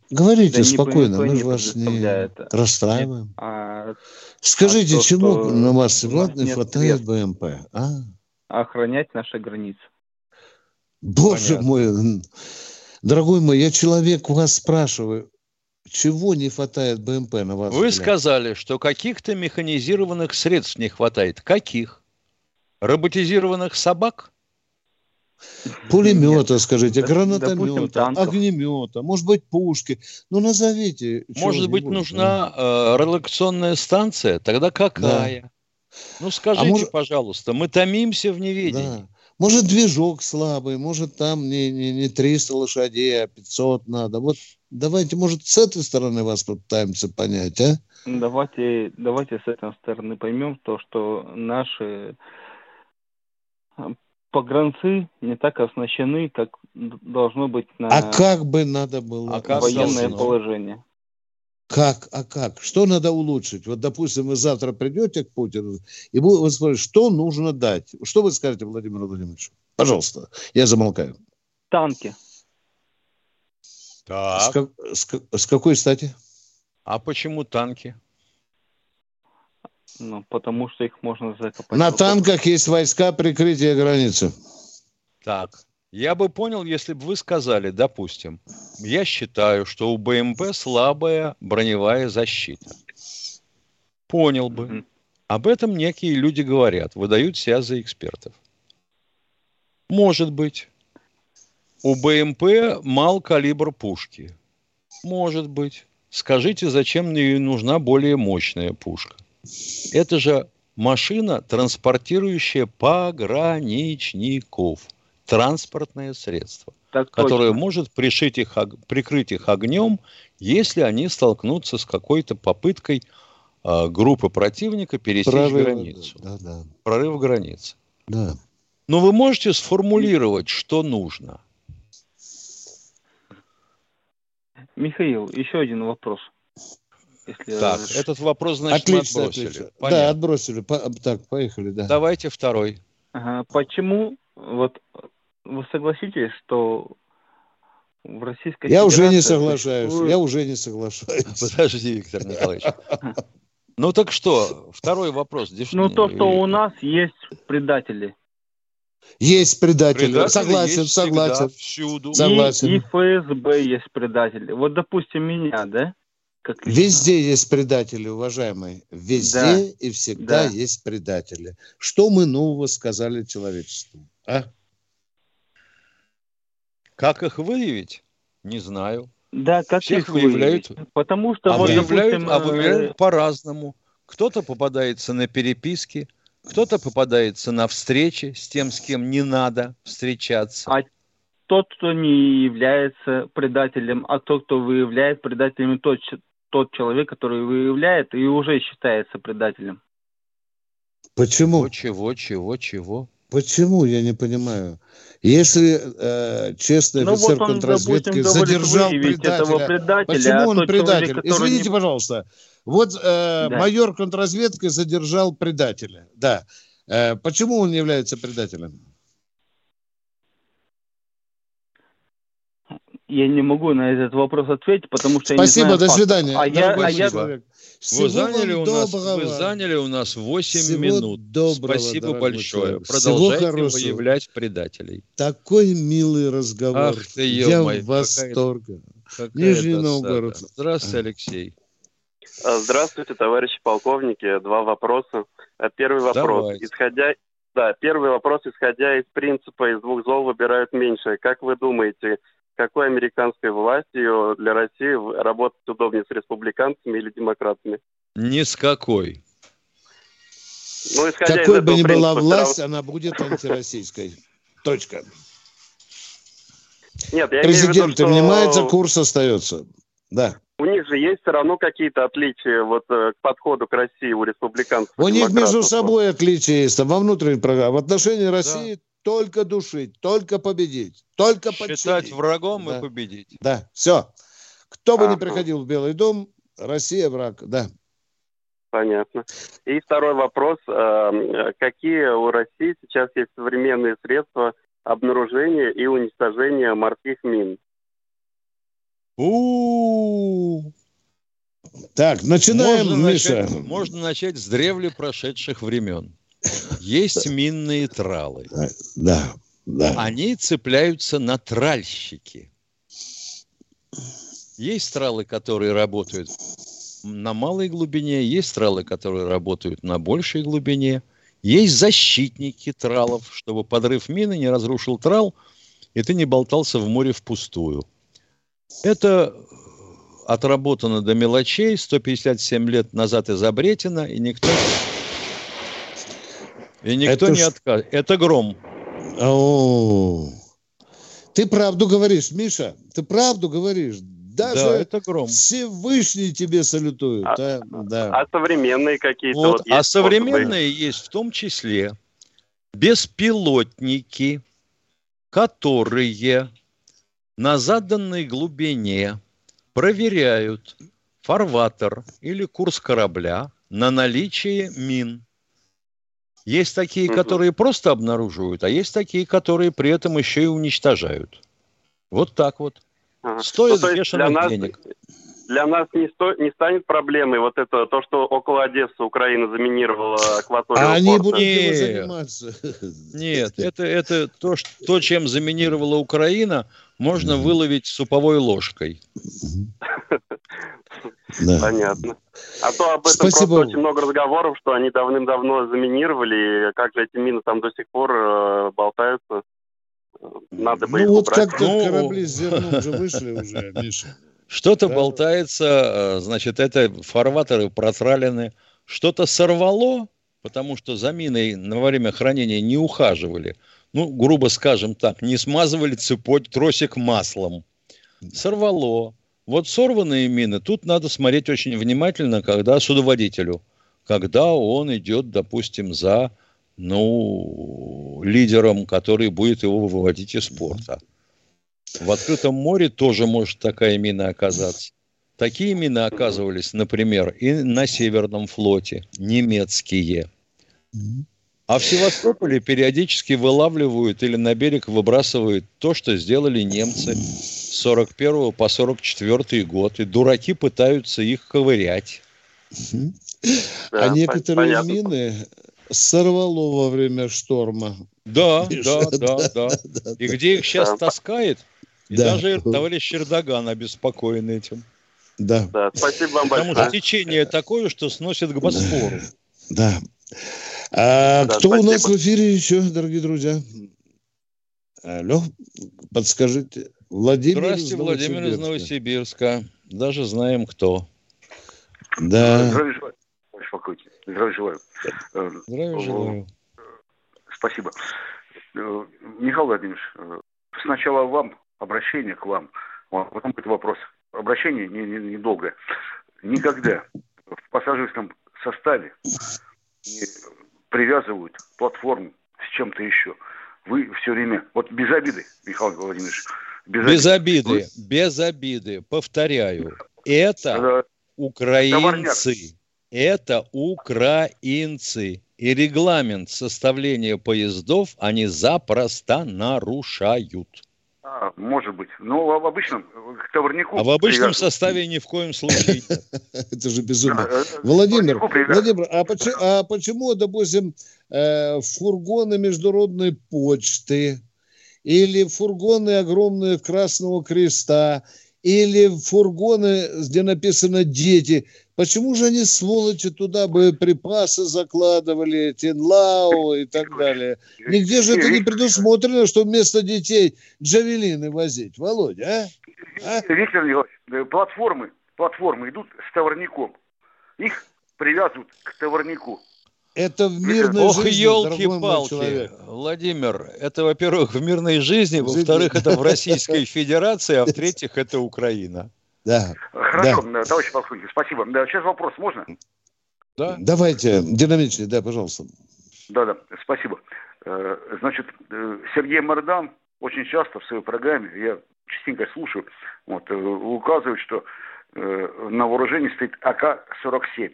Говорите да спокойно, мы же вас не расстраиваем. А, Скажите, а то, чему на вас, Влад, не хватает БМП, а? Охранять наши границы. Боже Понятно. мой, дорогой мой, я человек вас спрашиваю, чего не хватает БМП на вас? Вы взгляд? сказали, что каких-то механизированных средств не хватает. Каких? Роботизированных собак? Пулемета, Нет. скажите, гранатомета, огнемета, может быть, пушки. Ну, назовите. Может быть, нужна э, релакционная станция? Тогда какая? Да. Ну, скажите, а может... пожалуйста, мы томимся в неведении. Да. Может, движок слабый, может, там не, не, не 300 лошадей, а 500 надо. Вот давайте, может, с этой стороны вас попытаемся понять, а? Давайте, давайте с этой стороны поймем то, что наши погранцы не так оснащены, как должно быть на а как бы надо было а как военное должно? положение. Как? А как? Что надо улучшить? Вот, допустим, вы завтра придете к Путину, и вы спросите, что нужно дать? Что вы скажете Владимиру Владимировичу? Пожалуйста, я замолкаю. Танки. Так. С, как, с, с какой стати? А почему танки? Ну, потому что их можно закопать. На танках есть войска прикрытия границы. Так. Я бы понял, если бы вы сказали, допустим, я считаю, что у БМП слабая броневая защита. Понял бы. Mm-hmm. Об этом некие люди говорят, выдают себя за экспертов. Может быть. У БМП мал калибр пушки. Может быть. Скажите, зачем мне нужна более мощная пушка? Это же машина, транспортирующая пограничников. Транспортное средство, так которое может пришить их, прикрыть их огнем, если они столкнутся с какой-то попыткой э, группы противника пересечь Прорыв, границу. Да, да. Прорыв границы. Да. Но вы можете сформулировать, что нужно? Михаил, еще один вопрос. Если... Так, этот вопрос, значит, отлично, мы отбросили. Отлично. Да, отбросили. По, так, поехали, да. Давайте второй. Ага, почему, вот вы согласитесь, что в Российской Я уже не соглашаюсь, существует... я уже не соглашаюсь. Подожди, Виктор Николаевич. Ну так что, второй вопрос. Ну то, что у нас есть предатели. Есть предатели. предатели согласен, есть согласен. Всюду. Согласен. И, и ФСБ есть предатели. Вот, допустим, меня, да? Как Везде есть предатели, уважаемые. Везде да. и всегда да. есть предатели. Что мы нового сказали человечеству? А? Как их выявить? Не знаю. Да, как Всех их выявляют. Выявить? Потому что а вот, выявляют, допустим, а выявляют э, по-разному. Кто-то попадается на переписки, кто-то попадается на встречи с тем, с кем не надо встречаться. А тот, кто не является предателем, а тот, кто выявляет предателем, тот, тот человек, который выявляет и уже считается предателем. Почему? Чего, чего, чего? Почему, я не понимаю. Если э, честный ну, офицер вот он, контрразведки допустим, задержал предателя, предателя, почему а он предатель? Человек, Извините, не... пожалуйста. Вот э, да. майор контрразведки задержал предателя. Да. Э, почему он не является предателем? Я не могу на этот вопрос ответить, потому что Спасибо, я не знаю до свидания. А я, а я... Вы заняли, у нас, вы заняли у нас 8 Всего минут. Доброго, Спасибо большое. Продолжайте выявлять предателей. Такой милый разговор. Ах ты, Я в восторге. Нижний Новгород. Здравствуйте, Алексей. А, здравствуйте, товарищи полковники. Два вопроса. А, первый вопрос. Давайте. Исходя да, первый вопрос, исходя из принципа из двух зол выбирают меньшее. Как вы думаете, какой американской властью для России работать удобнее с республиканцами или демократами? Ни с какой. Ну, Какой бы ни была власть, она будет антироссийской. Точка. Нет, я Президент виду, что... внимается, курс остается. Да. У них же есть все равно какие-то отличия вот э, к подходу к России у республиканцев. У них между собой отличия есть, во внутренней программе. В отношении России да только душить, только победить, только Считать подчинить. врагом да. и победить. Да, все. Кто бы а, ни приходил в Белый дом, Россия враг, да. Понятно. И второй вопрос. А, какие у России сейчас есть современные средства обнаружения и уничтожения морских мин? У, Так, начинаем, можно Миша. Начать, можно начать с древле прошедших времен. Есть минные тралы. Да. да. они цепляются на тральщики. Есть тралы, которые работают на малой глубине, есть тралы, которые работают на большей глубине. Есть защитники тралов, чтобы подрыв мины не разрушил трал, и ты не болтался в море впустую. Это отработано до мелочей, 157 лет назад изобретено, и никто, и никто Это не откажет. Это гром. О, Ты правду говоришь, Миша, ты правду говоришь. Даже Да, это гром. Всевышний тебе салютует. А- а? Да. А современные какие-то Вот, вот а есть способы? современные есть в том числе беспилотники, которые на заданной глубине проверяют фарватер или курс корабля на наличие мин. Есть такие, Мгм. которые просто обнаруживают, а есть такие, которые при этом еще и уничтожают. Вот так вот. Ага. Стоит Ну, то есть бешеных для нас, денег. Для нас не, сто, не станет проблемой вот это то, что около Одессы Украина заминировала акваторию А они будут этим Нет. заниматься. Нет, это, это то, что, то, чем заминировала Украина, можно выловить суповой ложкой. Да. Понятно. А то об этом Спасибо. просто очень много разговоров, что они давным-давно заминировали, и как же эти мины там до сих пор э, болтаются. Надо бы их Ну вот убрать. как-то Ну, корабли с зерном же вышли уже, Миша. Что-то Да. болтается, э, значит, это фарватеры протралены, что-то сорвало, потому что за миной на время хранения не ухаживали. Ну, грубо скажем так, не смазывали цепоть, тросик маслом. Сорвало. Вот сорванные мины, тут надо смотреть очень внимательно, когда судоводителю, когда он идет, допустим, за ну, лидером, который будет его выводить из порта. В открытом море тоже может такая мина оказаться. Такие мины оказывались, например, и на Северном флоте, немецкие. А в Севастополе периодически вылавливают или на берег выбрасывают то, что сделали немцы 41 по 44 год. И дураки пытаются их ковырять. Да, А некоторые понятно. мины сорвало во время шторма. Да, Миша, да, да, да. да, И где их сейчас Да. таскает? И Да. даже товарищ Эрдоган обеспокоен этим. Да, Да, спасибо вам Потому большое. что течение такое, что сносит к Босфору. да. А Да, кто у нас спасибо. в эфире еще, дорогие друзья? Алло, подскажите. Владимир Здравствуйте, Владимир из Новосибирска. Даже знаем кто. Да. Здравия желаю. Здравия желаю. Э, Здравия э, желаю. Спасибо. Э, Михаил Владимирович, э, сначала вам, обращение к вам, а потом будет вопрос. Обращение не- не- недолгое. Никогда в пассажирском составе не привязывают платформу с чем-то еще. Вы все время, вот без обиды, Михаил Владимирович, без, Без обиды. обиды, без обиды. Повторяю, это Когда украинцы. Это украинцы. И регламент составления поездов они запросто нарушают. А, может быть. Но в обычном, к товарнику... А в обычном привязывают. составе ни в коем случае. Это же безумно. Да, э, Владимир. Владимир, а почему, а почему допустим, э, фургоны международной почты или фургоны огромные Красного Креста или фургоны, где написано «дети», почему же они, сволочи, туда боеприпасы закладывали, тинлау и так далее? Нигде же это не предусмотрено, что вместо детей джавелины возить. Володя, а? А? Виктор Николаевич, платформы, платформы идут с товарником. Их привязывают к товарнику. Это в мирной Ох, жизни, елки-палки. Владимир, это, во-первых, в мирной жизни, Жизни. во-вторых, это в Российской Федерации, а в-третьих, это Украина. Да. Хорошо, да. товарищ полковник, спасибо. Да, сейчас вопрос можно? Да? Давайте, динамичнее, да, пожалуйста. Да, да, спасибо. Э, Значит, э, Сергей Мардан очень часто в своей программе, я частенько слушаю, вот, э, указывает, что на вооружении стоит АК-47.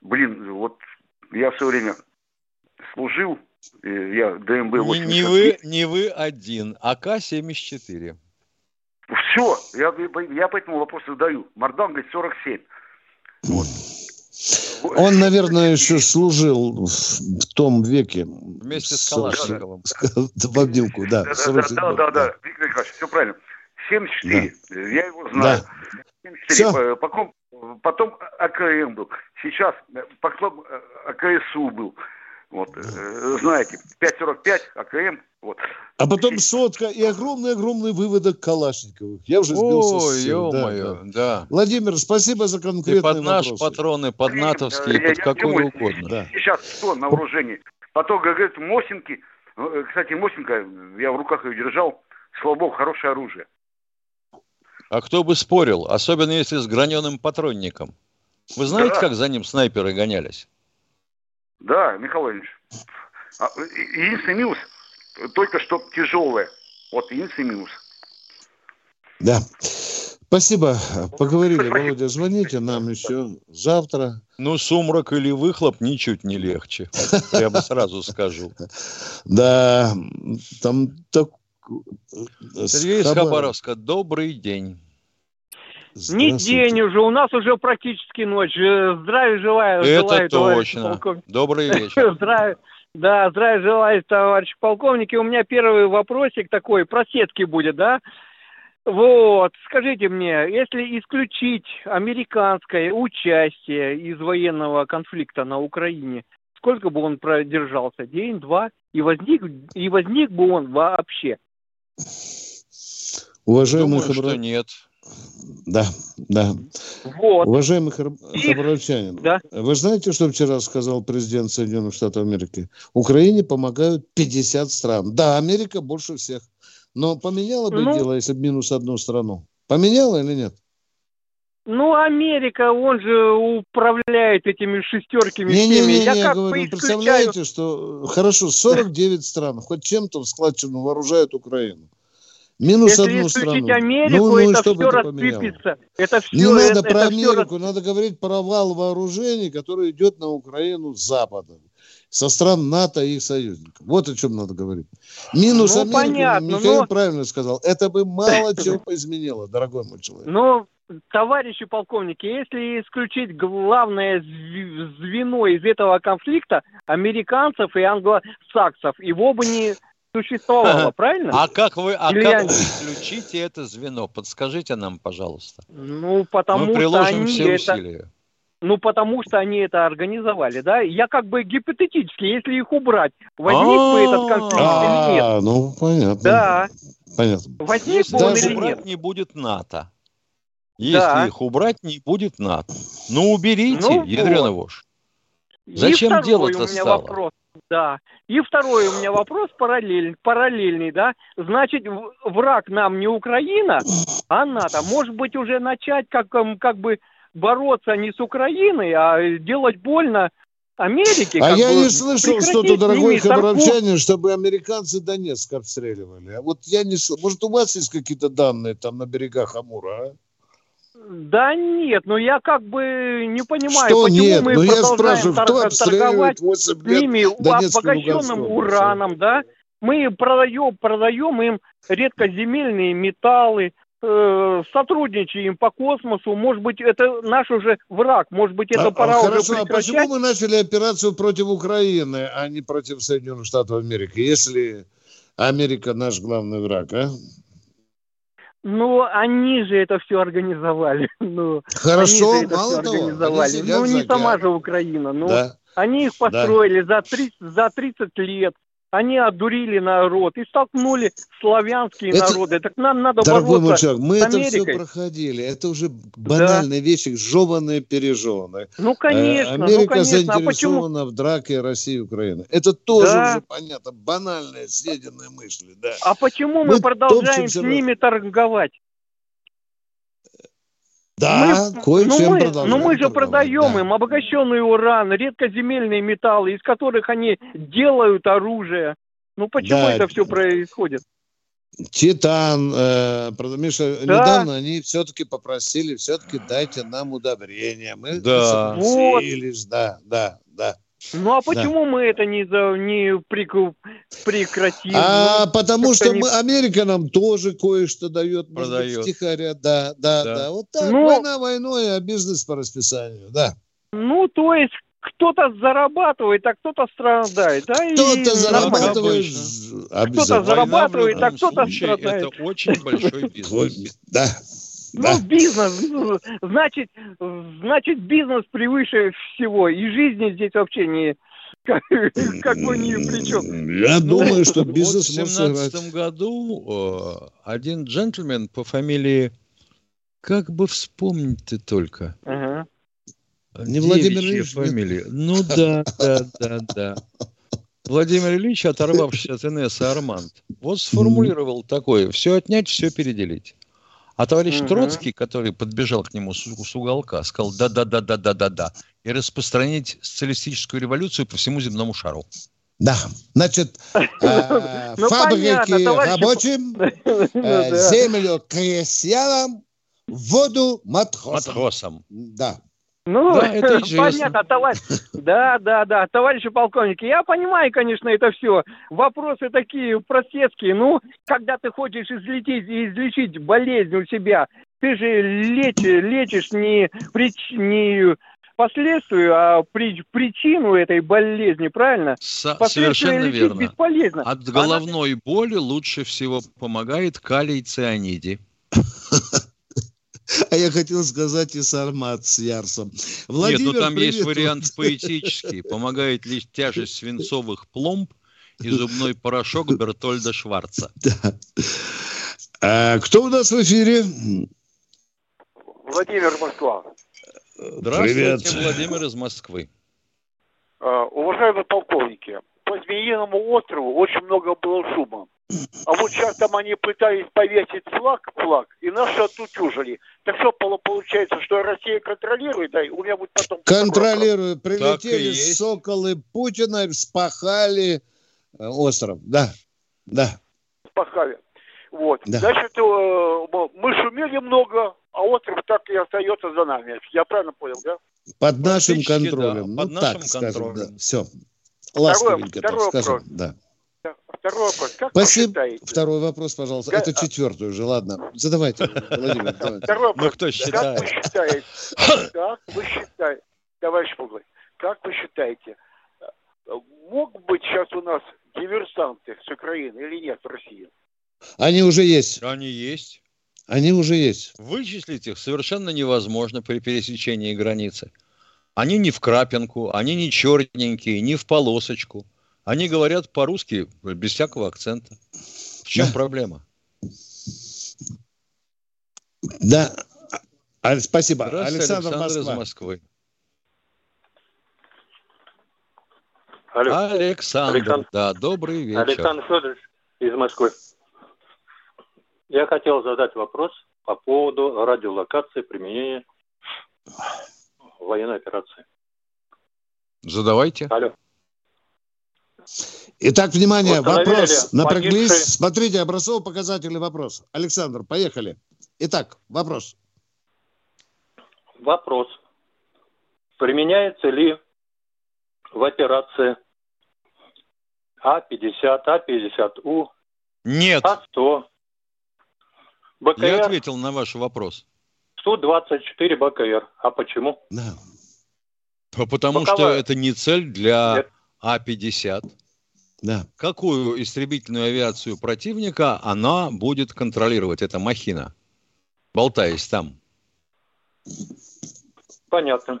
Блин, вот я в свое время служил, я ДМБ Не, 80. не вы, не вы один, а АК-74. Все, я, я по этому вопросу задаю. Мардан говорит 47. Вот. Он, наверное, еще служил в том веке. Вместе с Калашниковым. В обнимку, да. Да, да, да, да, да, Виктор Николаевич, все правильно. 74, да. я его знаю. Да. 74, все. Потом, АКМ был. Сейчас потом АКСУ был. Вот, знаете, 5.45 АКМ, вот. А потом сотка и огромный-огромный выводок Калашниковых. Я уже сбился Ой, с ё-моё, да, да. да. Владимир, спасибо за конкретные и под вопросы. патроны, под натовские, под какой угодно. Да. Сейчас что на вооружении? Потом, говорят, Мосинки. Э, кстати, Мосинка, я в руках ее держал. Слава богу, хорошее оружие. А кто бы спорил, особенно если с граненым патронником. Вы знаете, да. как за ним снайперы гонялись? Да, Михаил Владимирович. А, единственный минус – только что тяжелое. Вот единственный минус. Да. Спасибо. Поговорили. Володя. Звоните нам еще завтра. Ну, сумрак или выхлоп ничуть не легче. Я бы сразу скажу. Да, там так... Сергей из Хабаровска, добрый день. Не день уже, у нас уже практически ночь. Здравия желаю. Это желаю, точно. Добрый вечер. Здравия. Да, здравия желаю, товарищ полковник. И у меня первый вопросик такой, про сетки будет, да? Вот, скажите мне, если исключить американское участие из военного конфликта на Украине, сколько бы он продержался? День, два? И возник, и возник бы он вообще? Уважаемый Думаю, что нет. Да, да. Вот. Уважаемый хар... хабаровчанин, да? вы знаете, что вчера сказал президент Соединенных Штатов Америки? Украине помогают 50 стран. Да, Америка больше всех. Но поменяло бы ну, дело, если бы минус одну страну? Поменяло или нет? Ну, Америка, он же управляет этими шестерками не. Не, не, не, я, я говорю, исключаю... представляете, что хорошо, 49 стран хоть чем-то в складчину вооружают Украину. Минус Если одну страну. Америку, ну, ну, это все рассыпется. Это все, Не надо это, про это Америку, все... надо говорить про вал вооружений, который идет на Украину с Запада со стран НАТО и их союзников. Вот о чем надо говорить. Минус ну, Америки, понятно, Михаил но... правильно сказал, это бы мало чего изменило, дорогой мой человек. Ну, товарищи полковники, если исключить главное звено из этого конфликта, американцев и англосаксов, его бы не существовало, правильно? А как вы, а как вы исключите это звено? Подскажите нам, пожалуйста. Ну, потому Мы приложим что они все усилия. Это... Ну, потому что они это организовали, да? Я как бы гипотетически, если их убрать, возник бы этот конфликт или нет? А, ну, понятно. Да. Понятно. Возник бы он или нет? не будет НАТО. Если их убрать, не будет НАТО. Ну, уберите, ну, ядрена вот. вошь. Зачем делать-то стало? Вопрос. Да. И второй у меня вопрос параллельный, параллельный, да. Значит, враг нам не Украина, а НАТО. Может быть, уже начать как, как бы бороться не с Украиной, а делать больно Америке. А я не слышал что-то, дорогой хабаровчанин, чтобы американцы Донецк обстреливали. А вот я не слышал. Может, у вас есть какие-то данные там на берегах Амура, а? Да нет, ну я как бы не понимаю, что почему нет? мы ну, продолжаем тор- торговать с ними обогащенным ураном, да? Мы продаем, продаем им редкоземельные металлы, э, сотрудничаем по космосу. Может быть, это наш уже враг. Может быть, это а, пора а, уже а почему мы начали операцию против Украины, а не против Соединенных Штатов Америки, если Америка наш главный враг, а? Ну, они же это все организовали. Ну, Хорошо, они же мало того, организовали. Ну, не сама же Украина. Ну, да. они их построили да. за, 30, за 30 лет. Они одурили народ и столкнули славянские это, народы. Так нам надо Дорогой бороться мальчик, мы это все проходили. Это уже банальные да. вещи, жеванные, пережеванные. Ну, конечно. Америка ну, конечно. заинтересована а в драке России и Украины. Это тоже да. уже понятно. Банальные, съеденные мысли. Да. А почему мы, мы продолжаем с ними торговать? Да, мы, кое-чем ну мы, Но ну мы же продаем да. им обогащенный уран, редкоземельные металлы, из которых они делают оружие. Ну почему да. это все происходит? Титан, э, Миша, да. недавно они все-таки попросили, все-таки дайте нам удобрения. Мы да. согласились, вот. да, да. Ну а почему да. мы это не, за, не прекратим? А ну, потому что не... мы, Америка нам тоже кое-что дает, Продает. Быть, втихаря, да, да, да, да. Вот так, ну, война войной, а бизнес по расписанию, да. Ну, то есть кто-то зарабатывает, а кто-то страдает. Да? Кто-то зарабатывает, кто-то зарабатывает, а кто-то страдает. Это очень большой бизнес. Да. Ну, да. бизнес, значит, значит, бизнес превыше всего. И жизни здесь вообще не, как, как бы ни при чем. Я ну, думаю, что бизнес вот В 2017 году э, один джентльмен по фамилии, как бы вспомнить ты только, ага. Не Владимир Ильич? фамилия. Ну да, да, да, да. Владимир Ильич, оторвавшись от Инессы Арманд, вот сформулировал такое, все отнять, все переделить. А товарищ угу. Троцкий, который подбежал к нему с, с уголка, сказал да-да-да-да-да-да-да, и распространить социалистическую революцию по всему земному шару. Да, значит, э, ну, фабрики рабочим, э, землю крестьянам, воду матросам. Матросам. Да. Ну, да, это понятно, товарищ. Да, да, да, товарищи полковники, я понимаю, конечно, это все. Вопросы такие простецкие. Ну, когда ты хочешь излечить, излечить болезнь у себя, ты же лечишь, лечишь не, прич, не последствию, а при, причину этой болезни, правильно? С- совершенно верно. Бесполезно. От головной Она... боли лучше всего помогает калий цианиди. А я хотел сказать и сармат с ярсом. Владимир, Нет, ну там привет. есть вариант поэтический. Помогает лишь тяжесть свинцовых пломб и зубной порошок Бертольда Шварца. Да. А, кто у нас в эфире? Владимир Москва. Здравствуйте, Привет. Владимир из Москвы. Uh, уважаемые полковники, по Змеиному острову очень много было шума. А вот сейчас там они пытались повесить флаг, флаг, и наши отутюжили. Так что получается, что Россия контролирует, да, у меня будет потом... Контролирует. Прилетели соколы Путина, спахали э, остров. Да, да. Спахали. Вот. Да. Значит, э, мы шумели много, а остров так и остается за нами. Я правильно понял, да? Под нашим контролем. Да, ну, под так нашим скажем, контролем. да. Все. Ласковенько второй, так скажем. Да. Второй вопрос. Как Спасибо. вы считаете? Второй вопрос, пожалуйста. Как... Это четвертый уже, ладно. Задавайте, Владимир. Второй вопрос. Ну, кто считает? Как вы считаете, как вы считаете, товарищ Пуглый, как вы считаете, мог быть сейчас у нас диверсанты с Украины или нет в России? Они уже есть. Они есть. Они уже есть. Вычислить их совершенно невозможно при пересечении границы. Они не в крапинку, они не черненькие, не в полосочку. Они говорят по-русски без всякого акцента. В чем да. проблема? Да. А, спасибо. Александр, Александр из Москвы. Алло. Александр, Александр, да, добрый вечер. Александр Федорович из Москвы. Я хотел задать вопрос по поводу радиолокации применения военной операции. Задавайте. Алло. Итак, внимание, вопрос. Напряглись. Погибшие... Смотрите, образцово-показательный вопрос. Александр, поехали. Итак, вопрос. Вопрос. Применяется ли в операции А-50, А-50У, Нет. А-100, БКР? Я ответил на ваш вопрос. 124 БКР. А почему? Да. Потому Боковая. что это не цель для Нет. А-50. Да. Какую истребительную авиацию противника она будет контролировать, эта махина, болтаясь там? Понятно.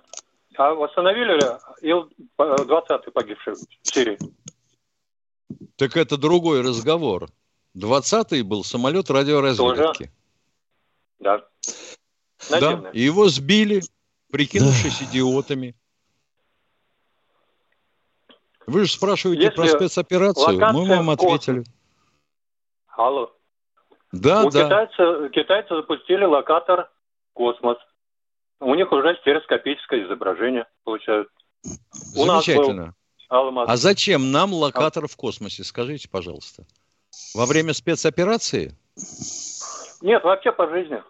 А восстановили ли Ил-20 погибший в Сирии? Так это другой разговор. 20-й был самолет радиоразведки. Тоже? Да. Да, и его сбили, прикинувшись да. идиотами. Вы же спрашиваете Если про спецоперацию. Мы вам ответили. Космос. Алло. Да, У да. Китайцы, китайцы запустили локатор «Космос». У них уже стереоскопическое изображение получают. Замечательно. А зачем нам локатор а... в космосе? Скажите, пожалуйста. Во время спецоперации? Нет, вообще по жизни.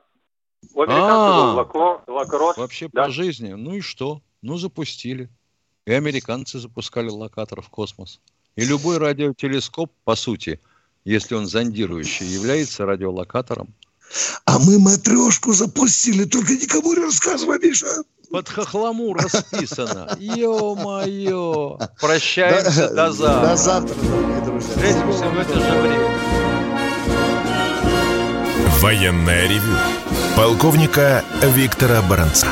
У американцев был Лакросс. Вообще по жизни. Ну и что? Ну запустили и американцы запускали локатор в космос. И любой радиотелескоп, по сути, если он зондирующий, является радиолокатором. А мы матрешку запустили, только никому не рассказывай, Миша. Под хохламу расписано. Ё-моё. Прощаемся до завтра. До завтра, дорогие друзья. Встретимся в это же время. Военная ревю. Полковника Виктора Баранца.